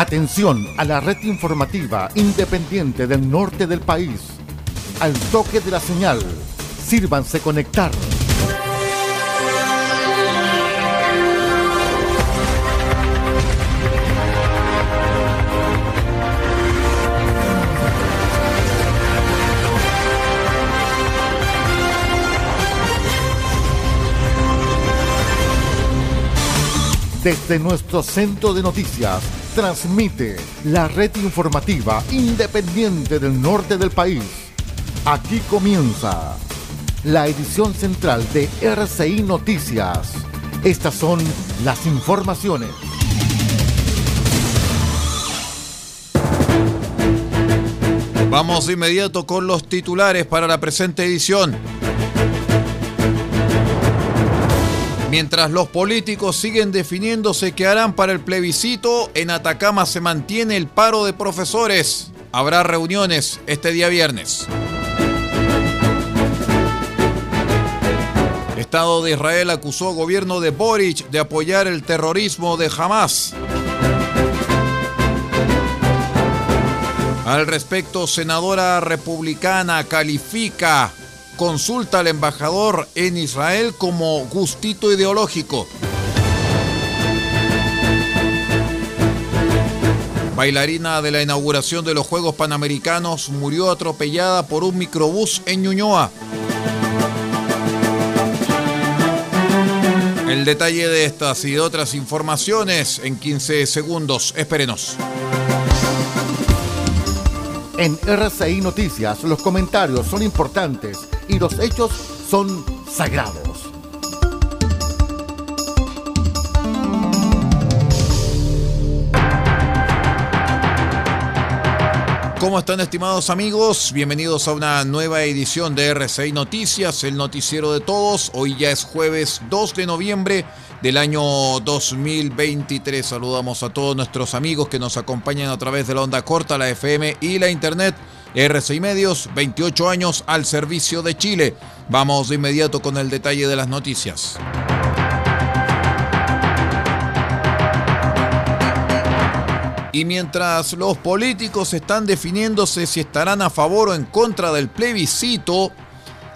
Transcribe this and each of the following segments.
Atención a la red informativa independiente del norte del país. Al toque de la señal, sírvanse conectar. Desde nuestro centro de noticias, transmite la red informativa independiente del norte del país. Aquí comienza la edición central de RCI Noticias. Estas son las informaciones. Vamos de inmediato con los titulares para la presente edición. Mientras los políticos siguen definiéndose qué harán para el plebiscito, en Atacama se mantiene el paro de profesores. Habrá reuniones este día viernes. Estado de Israel acusó al gobierno de Boric de apoyar el terrorismo de Hamas. Al respecto, senadora republicana califica consulta al embajador en Israel como gustito ideológico. Bailarina de la inauguración de los Juegos Panamericanos murió atropellada por un microbús en Ñuñoa. El detalle de estas y de otras informaciones en 15 segundos. Espérenos. En RCI Noticias los comentarios son importantes y los hechos son sagrados. ¿Cómo están estimados amigos? Bienvenidos a una nueva edición de RCI Noticias, el noticiero de todos. Hoy ya es jueves 2 de noviembre del año 2023. Saludamos a todos nuestros amigos que nos acompañan a través de la onda corta, la FM y la internet. RCI Medios, 28 años al servicio de Chile. Vamos de inmediato con el detalle de las noticias. Y mientras los políticos están definiéndose si estarán a favor o en contra del plebiscito,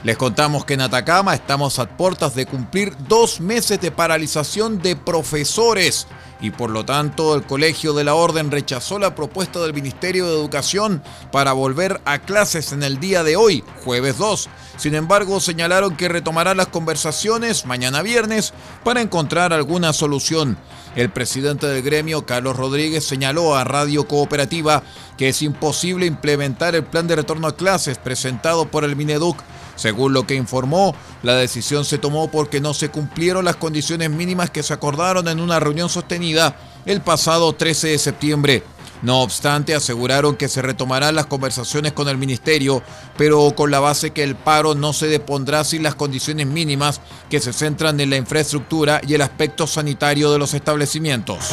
les contamos que en Atacama estamos a puertas de cumplir dos meses de paralización de profesores y por lo tanto el Colegio de la Orden rechazó la propuesta del Ministerio de Educación para volver a clases en el día de hoy, jueves 2. Sin embargo, señalaron que retomarán las conversaciones mañana viernes para encontrar alguna solución. El presidente del gremio, Carlos Rodríguez, señaló a Radio Cooperativa que es imposible implementar el plan de retorno a clases presentado por el Mineduc según lo que informó, la decisión se tomó porque no se cumplieron las condiciones mínimas que se acordaron en una reunión sostenida el pasado 13 de septiembre. No obstante, aseguraron que se retomarán las conversaciones con el ministerio, pero con la base que el paro no se depondrá sin las condiciones mínimas que se centran en la infraestructura y el aspecto sanitario de los establecimientos.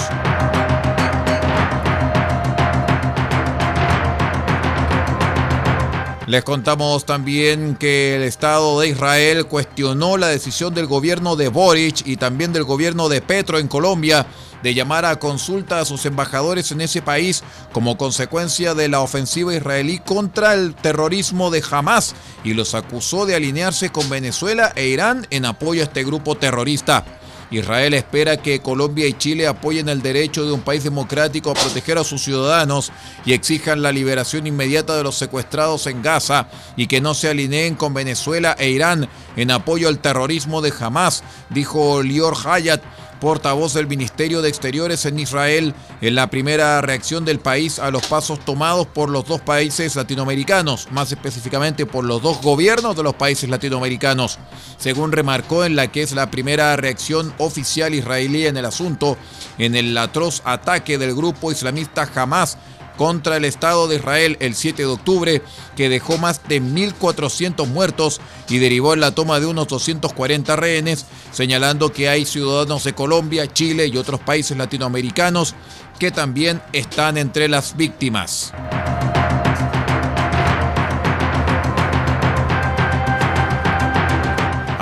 Les contamos también que el Estado de Israel cuestionó la decisión del gobierno de Boric y también del gobierno de Petro en Colombia de llamar a consulta a sus embajadores en ese país como consecuencia de la ofensiva israelí contra el terrorismo de Hamas y los acusó de alinearse con Venezuela e Irán en apoyo a este grupo terrorista. Israel espera que Colombia y Chile apoyen el derecho de un país democrático a proteger a sus ciudadanos y exijan la liberación inmediata de los secuestrados en Gaza y que no se alineen con Venezuela e Irán en apoyo al terrorismo de Hamas, dijo Lior Hayat, portavoz del Ministerio de Exteriores en Israel, en la primera reacción del país a los pasos tomados por los dos países latinoamericanos, más específicamente por los dos gobiernos de los países latinoamericanos, según remarcó en la que es la primera reacción oficial israelí en el asunto, en el atroz ataque del grupo islamista Hamas contra el Estado de Israel el 7 de octubre, que dejó más de 1.400 muertos y derivó en la toma de unos 240 rehenes, señalando que hay ciudadanos de Colombia, Chile y otros países latinoamericanos que también están entre las víctimas.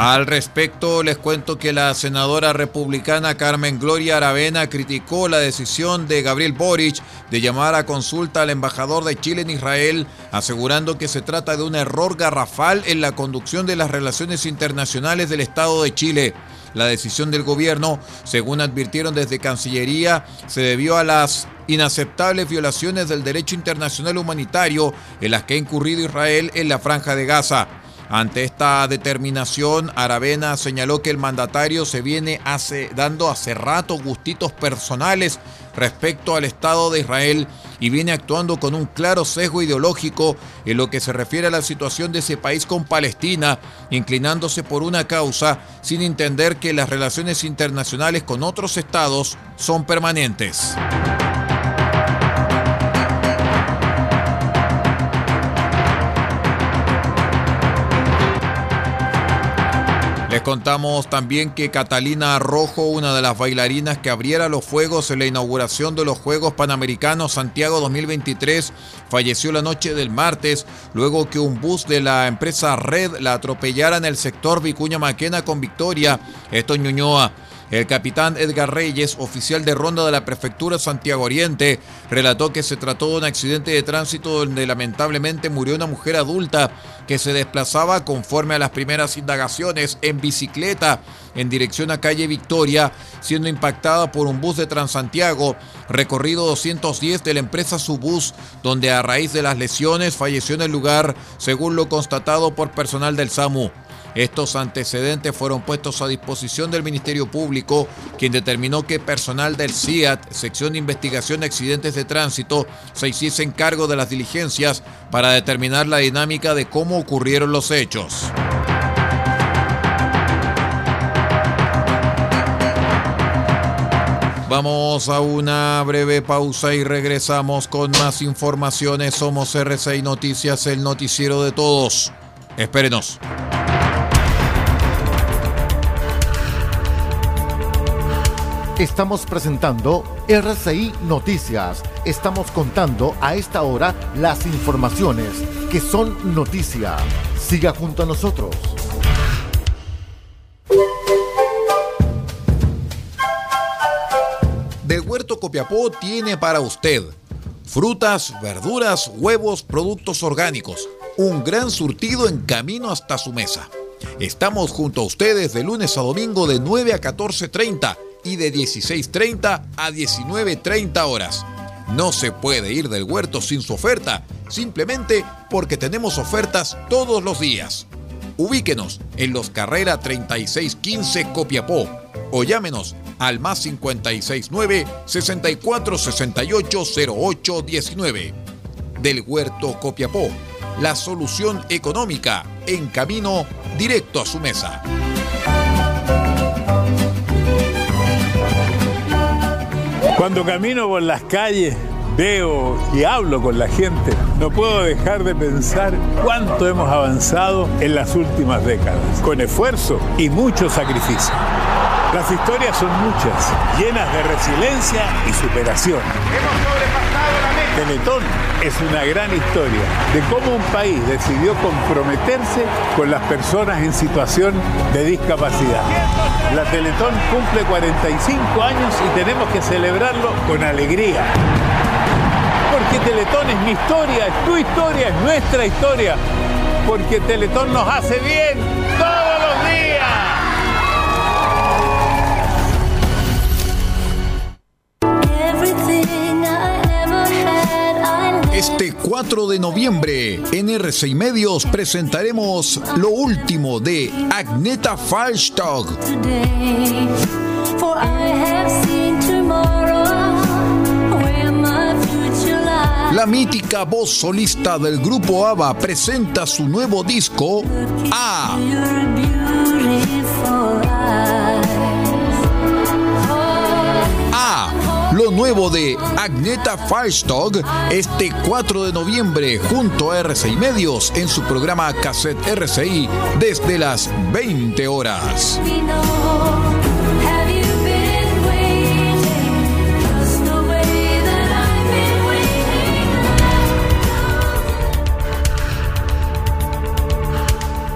Al respecto, les cuento que la senadora republicana Carmen Gloria Aravena criticó la decisión de Gabriel Boric de llamar a consulta al embajador de Chile en Israel, asegurando que se trata de un error garrafal en la conducción de las relaciones internacionales del Estado de Chile. La decisión del gobierno, según advirtieron desde Cancillería, se debió a las inaceptables violaciones del derecho internacional humanitario en las que ha incurrido Israel en la franja de Gaza. Ante esta determinación, Aravena señaló que el mandatario se viene dando hace rato gustitos personales respecto al Estado de Israel y viene actuando con un claro sesgo ideológico en lo que se refiere a la situación de ese país con Palestina, inclinándose por una causa sin entender que las relaciones internacionales con otros estados son permanentes. Les contamos también que Catalina Rojo, una de las bailarinas que abriera los fuegos en la inauguración de los Juegos Panamericanos Santiago 2023, falleció la noche del martes luego que un bus de la empresa Red la atropellara en el sector Vicuña Maquena con Victoria, esto en Ñuñoa. El capitán Edgar Reyes, oficial de ronda de la prefectura Santiago Oriente, relató que se trató de un accidente de tránsito donde lamentablemente murió una mujer adulta que se desplazaba conforme a las primeras indagaciones en bicicleta en dirección a calle Victoria, siendo impactada por un bus de Transantiago, recorrido 210 de la empresa Subus, donde a raíz de las lesiones falleció en el lugar, según lo constatado por personal del SAMU. Estos antecedentes fueron puestos a disposición del Ministerio Público, quien determinó que personal del CIAT, sección de investigación de accidentes de tránsito, se hiciese en cargo de las diligencias para determinar la dinámica de cómo ocurrieron los hechos. Vamos a una breve pausa y regresamos con más informaciones. Somos RCI Noticias, el noticiero de todos. Espérenos. Estamos presentando RCI Noticias. Estamos contando a esta hora las informaciones que son noticia. Siga junto a nosotros. Del Huerto Copiapó tiene para usted frutas, verduras, huevos, productos orgánicos. Un gran surtido en camino hasta su mesa. Estamos junto a ustedes de lunes a domingo de 9 a 14.30 y de 16.30 a 19.30 horas. No se puede ir del huerto sin su oferta, simplemente porque tenemos ofertas todos los días. Ubíquenos en los Carrera 3615 Copiapó o llámenos al más 569 6468 0819. Del Huerto Copiapó, la solución económica en camino directo a su mesa. Cuando camino por las calles, veo y hablo con la gente, no puedo dejar de pensar cuánto hemos avanzado en las últimas décadas, con esfuerzo y mucho sacrificio. Las historias son muchas, llenas de resiliencia y superación. Teletón es una gran historia de cómo un país decidió comprometerse con las personas en situación de discapacidad. La Teletón cumple 45 años y tenemos que celebrarlo con alegría. Porque Teletón es mi historia, es tu historia, es nuestra historia. Porque Teletón nos hace bien todos los 4 de noviembre en RCI Medios presentaremos lo último de Agneta Falstog. La mítica voz solista del grupo ABBA presenta su nuevo disco A. lo nuevo de Agneta Falstog este 4 de noviembre junto a RCI Medios en su programa Cassette RCI desde las 20 horas.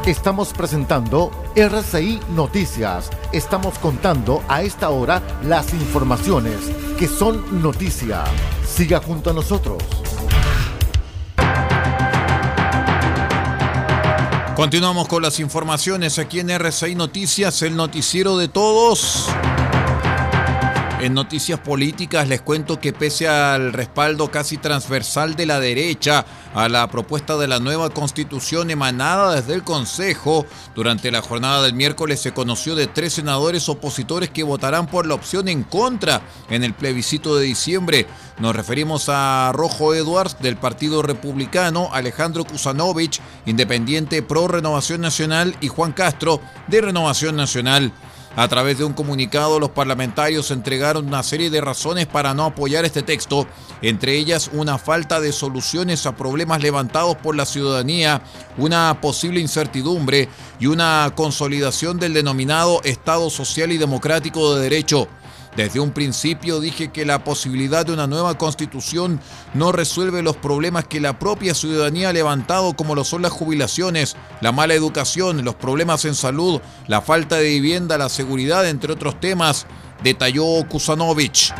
Estamos presentando RCI Noticias. Estamos contando a esta hora las informaciones que son noticia. Siga junto a nosotros. Continuamos con las informaciones aquí en RCI Noticias, el noticiero de todos. En noticias políticas les cuento que pese al respaldo casi transversal de la derecha a la propuesta de la nueva constitución emanada desde el Consejo, durante la jornada del miércoles se conoció de tres senadores opositores que votarán por la opción en contra en el plebiscito de diciembre. Nos referimos a Rojo Edwards del Partido Republicano, Alejandro Kusanovich, independiente pro Renovación Nacional y Juan Castro de Renovación Nacional. A través de un comunicado, los parlamentarios entregaron una serie de razones para no apoyar este texto, entre ellas una falta de soluciones a problemas levantados por la ciudadanía, una posible incertidumbre y una consolidación del denominado Estado Social y Democrático de Derecho. Desde un principio dije que la posibilidad de una nueva constitución no resuelve los problemas que la propia ciudadanía ha levantado como lo son las jubilaciones, la mala educación, los problemas en salud, la falta de vivienda, la seguridad, entre otros temas, detalló Kusanovich.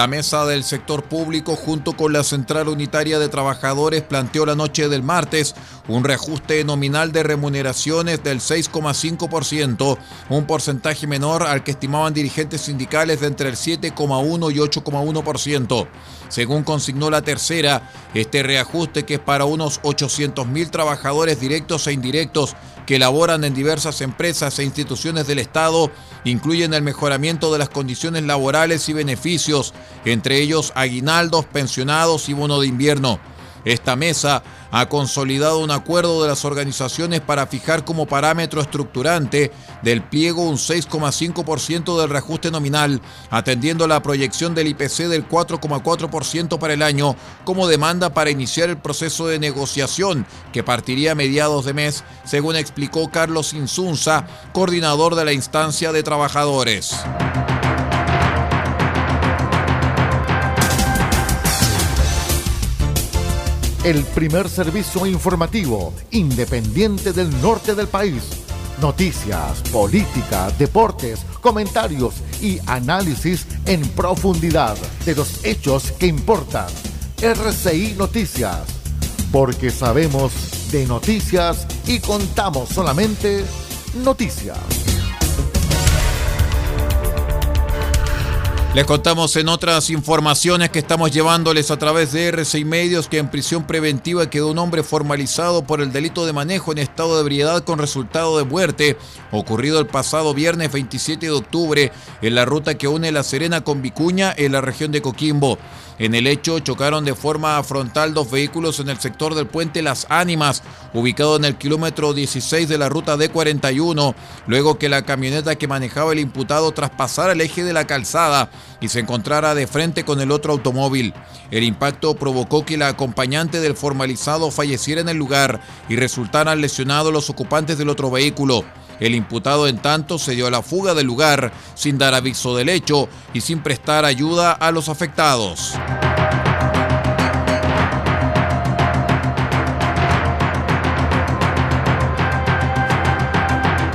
La mesa del sector público junto con la Central Unitaria de Trabajadores planteó la noche del martes un reajuste nominal de remuneraciones del 6,5%, un porcentaje menor al que estimaban dirigentes sindicales de entre el 7,1 y 8,1%. Según consignó la tercera, este reajuste que es para unos 800.000 trabajadores directos e indirectos que laboran en diversas empresas e instituciones del Estado incluyen el mejoramiento de las condiciones laborales y beneficios, entre ellos aguinaldos, pensionados y bono de invierno. Esta mesa ha consolidado un acuerdo de las organizaciones para fijar como parámetro estructurante del pliego un 6,5% del reajuste nominal, atendiendo la proyección del IPC del 4,4% para el año como demanda para iniciar el proceso de negociación que partiría a mediados de mes, según explicó Carlos Insunza, coordinador de la instancia de trabajadores. El primer servicio informativo independiente del norte del país. Noticias, política, deportes, comentarios y análisis en profundidad de los hechos que importan. RCI Noticias, porque sabemos de noticias y contamos solamente noticias. Les contamos en otras informaciones que estamos llevándoles a través de RCI Medios que en prisión preventiva quedó un hombre formalizado por el delito de manejo en estado de ebriedad con resultado de muerte, ocurrido el pasado viernes 27 de octubre en la ruta que une La Serena con Vicuña en la región de Coquimbo. En el hecho chocaron de forma frontal dos vehículos en el sector del puente Las Ánimas, ubicado en el kilómetro 16 de la ruta D41, luego que la camioneta que manejaba el imputado traspasara el eje de la calzada y se encontrara de frente con el otro automóvil. El impacto provocó que la acompañante del formalizado falleciera en el lugar y resultaran lesionados los ocupantes del otro vehículo. El imputado en tanto se dio a la fuga del lugar sin dar aviso del hecho y sin prestar ayuda a los afectados.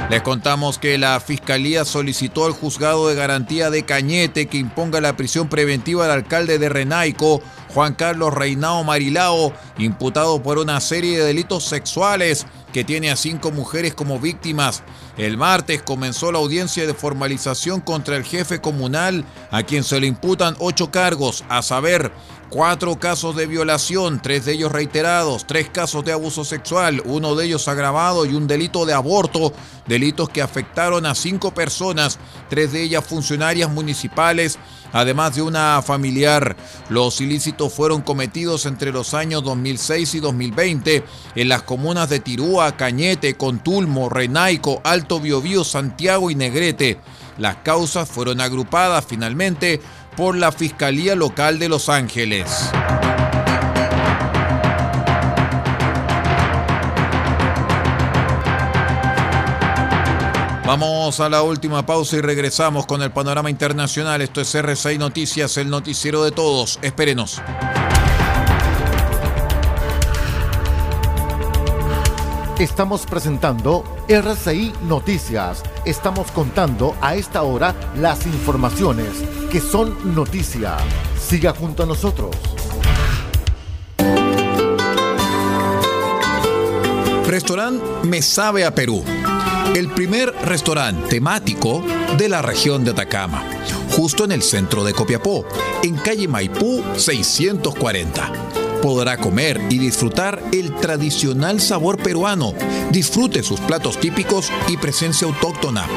Les contamos que la Fiscalía solicitó al juzgado de garantía de Cañete que imponga la prisión preventiva al alcalde de Renaico, Juan Carlos Reinao Marilao, imputado por una serie de delitos sexuales que tiene a cinco mujeres como víctimas. El martes comenzó la audiencia de formalización contra el jefe comunal, a quien se le imputan ocho cargos, a saber, Cuatro casos de violación, tres de ellos reiterados, tres casos de abuso sexual, uno de ellos agravado y un delito de aborto, delitos que afectaron a cinco personas, tres de ellas funcionarias municipales, además de una familiar. Los ilícitos fueron cometidos entre los años 2006 y 2020 en las comunas de Tirúa, Cañete, Contulmo, Renaico, Alto Biobío, Santiago y Negrete. Las causas fueron agrupadas finalmente por la Fiscalía Local de Los Ángeles. Vamos a la última pausa y regresamos con el panorama internacional. Esto es R6 Noticias, el noticiero de todos. Espérenos. Estamos presentando RCI Noticias Estamos contando a esta hora las informaciones que son noticia. Siga junto a nosotros. Restaurante Me Sabe a Perú. El primer restaurante temático de la región de Atacama, justo en el centro de Copiapó, en calle Maipú 640 podrá comer y disfrutar el tradicional sabor peruano. Disfrute sus platos típicos y presencia autóctona.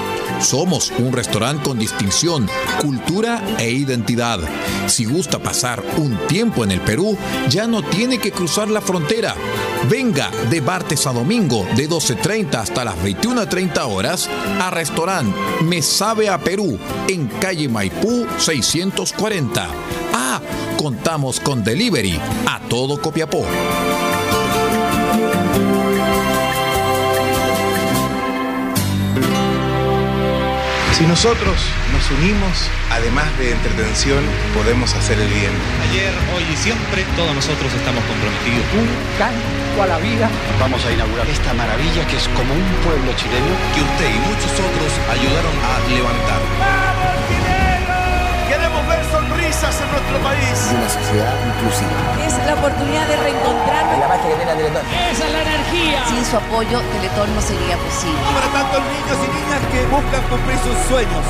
Somos un restaurante con distinción, cultura e identidad. Si gusta pasar un tiempo en el Perú, ya no tiene que cruzar la frontera. Venga de martes a domingo de 12.30 hasta las 21.30 horas a restaurante Me Sabe a Perú en calle Maipú 640. Ah, contamos con delivery a todo Copiapó. Si nosotros nos unimos, además de entretención, podemos hacer el bien. Ayer, hoy y siempre, todos nosotros estamos comprometidos. Un canto a la vida. Vamos a inaugurar esta maravilla que es como un pueblo chileno que usted y muchos otros ayudaron a levantar. Sonrisas en nuestro país. Una sociedad inclusiva. Es la oportunidad de reencontrarnos. La magia que tiene Teletón. Esa es la energía. Sin su apoyo, Teletón no sería posible. Para tantos niños y niñas que buscan cumplir sus sueños.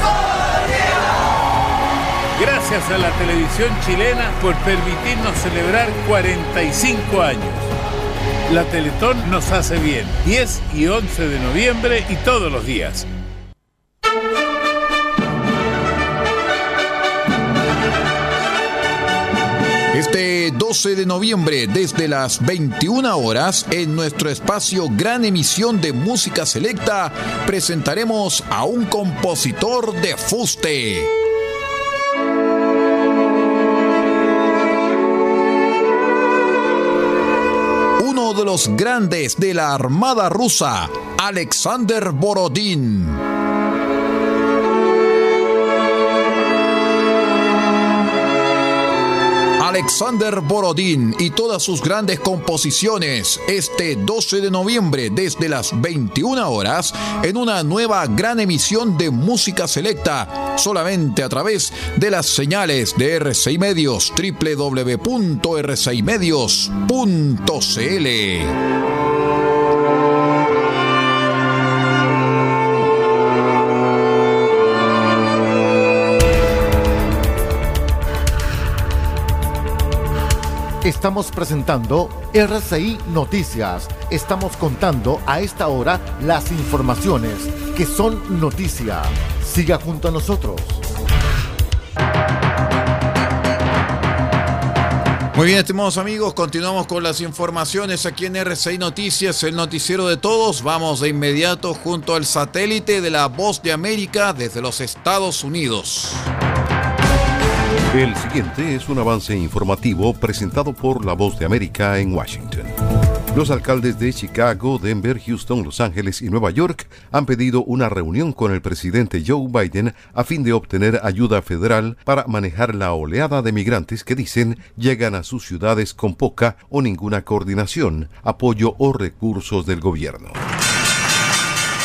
Gracias a la televisión chilena por permitirnos celebrar 45 años. La Teletón nos hace bien. 10 y 11 de noviembre y todos los días. 12 de noviembre, desde las 21 horas, en nuestro espacio Gran Emisión de Música Selecta, presentaremos a un compositor de fuste. Uno de los grandes de la Armada rusa, Alexander Borodín. Alexander Borodín y todas sus grandes composiciones este 12 de noviembre desde las 21 horas en una nueva gran emisión de música selecta solamente a través de las señales de RCI Medios www.rcimedios.cl. Estamos presentando RCI Noticias. Estamos contando a esta hora las informaciones que son noticia. Siga junto a nosotros. Muy bien, estimados amigos, continuamos con las informaciones aquí en RCI Noticias, el noticiero de todos. Vamos de inmediato junto al satélite de la Voz de América desde los Estados Unidos. El siguiente es un avance informativo presentado por La Voz de América en Washington. Los alcaldes de Chicago, Denver, Houston, Los Ángeles y Nueva York han pedido una reunión con el presidente Joe Biden a fin de obtener ayuda federal para manejar la oleada de migrantes que dicen llegan a sus ciudades con poca o ninguna coordinación, apoyo o recursos del gobierno.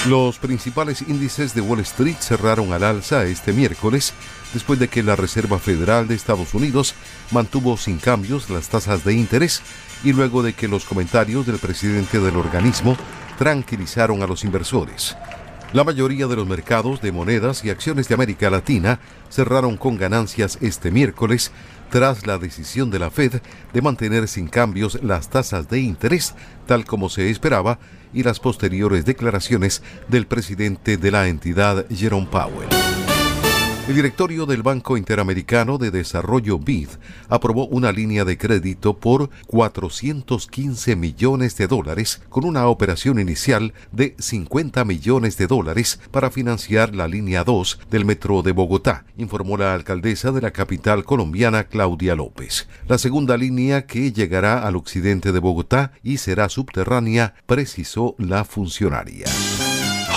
Los principales índices de Wall Street cerraron al alza este miércoles después de que la Reserva Federal de Estados Unidos mantuvo sin cambios las tasas de interés y luego de que los comentarios del presidente del organismo tranquilizaron a los inversores. La mayoría de los mercados de monedas y acciones de América Latina cerraron con ganancias este miércoles tras la decisión de la Fed de mantener sin cambios las tasas de interés tal como se esperaba y las posteriores declaraciones del presidente de la entidad, Jerome Powell. El directorio del Banco Interamericano de Desarrollo BID aprobó una línea de crédito por 415 millones de dólares con una operación inicial de 50 millones de dólares para financiar la línea 2 del metro de Bogotá, informó la alcaldesa de la capital colombiana Claudia López. La segunda línea que llegará al occidente de Bogotá y será subterránea, precisó la funcionaria.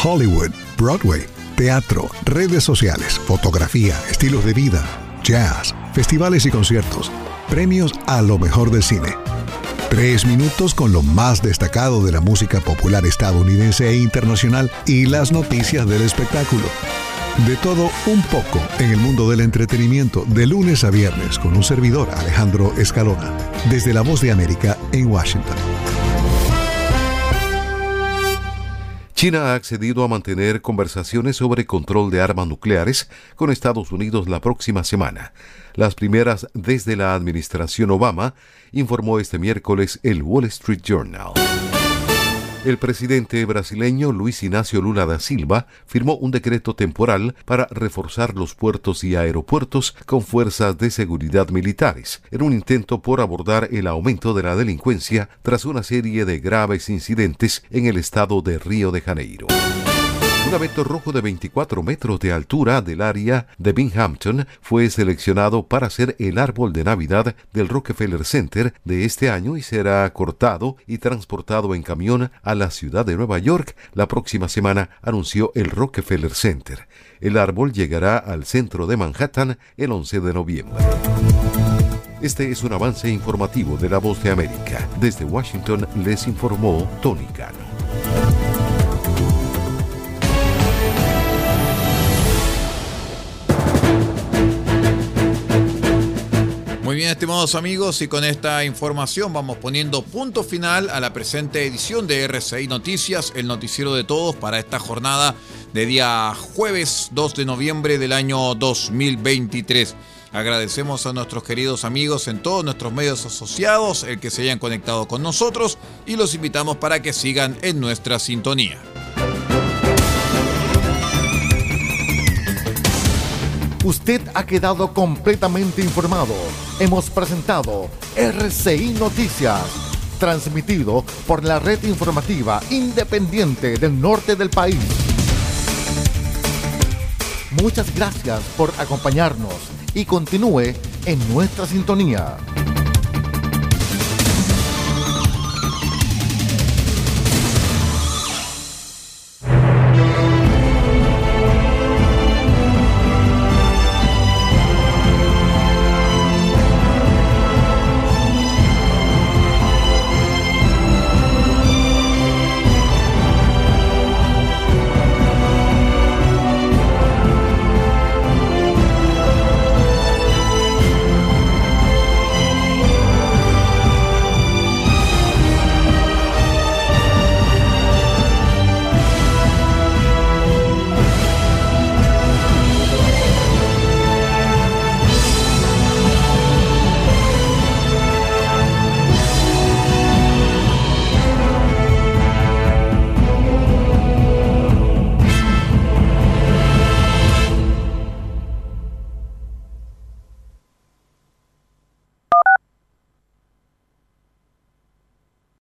Hollywood, Broadway teatro, redes sociales, fotografía, estilos de vida, jazz, festivales y conciertos, premios a lo mejor del cine. Tres minutos con lo más destacado de la música popular estadounidense e internacional y las noticias del espectáculo. De todo un poco en el mundo del entretenimiento de lunes a viernes con un servidor Alejandro Escalona, desde La Voz de América en Washington. China ha accedido a mantener conversaciones sobre control de armas nucleares con Estados Unidos la próxima semana, las primeras desde la administración Obama, informó este miércoles el Wall Street Journal. El presidente brasileño Luis Ignacio Lula da Silva firmó un decreto temporal para reforzar los puertos y aeropuertos con fuerzas de seguridad militares, en un intento por abordar el aumento de la delincuencia tras una serie de graves incidentes en el estado de Río de Janeiro. Un abeto rojo de 24 metros de altura del área de Binghamton fue seleccionado para ser el árbol de Navidad del Rockefeller Center de este año y será cortado y transportado en camión a la ciudad de Nueva York la próxima semana, anunció el Rockefeller Center. El árbol llegará al centro de Manhattan el 11 de noviembre. Este es un avance informativo de la Voz de América. Desde Washington les informó Tony Cano. Muy bien, estimados amigos, y con esta información vamos poniendo punto final a la presente edición de RCI Noticias, el noticiero de todos para esta jornada de día jueves 2 de noviembre del año 2023. Agradecemos a nuestros queridos amigos en todos nuestros medios asociados el que se hayan conectado con nosotros y los invitamos para que sigan en nuestra sintonía. Usted ha quedado completamente informado. Hemos presentado RCI Noticias, transmitido por la red informativa independiente del norte del país. Muchas gracias por acompañarnos y continúe en nuestra sintonía.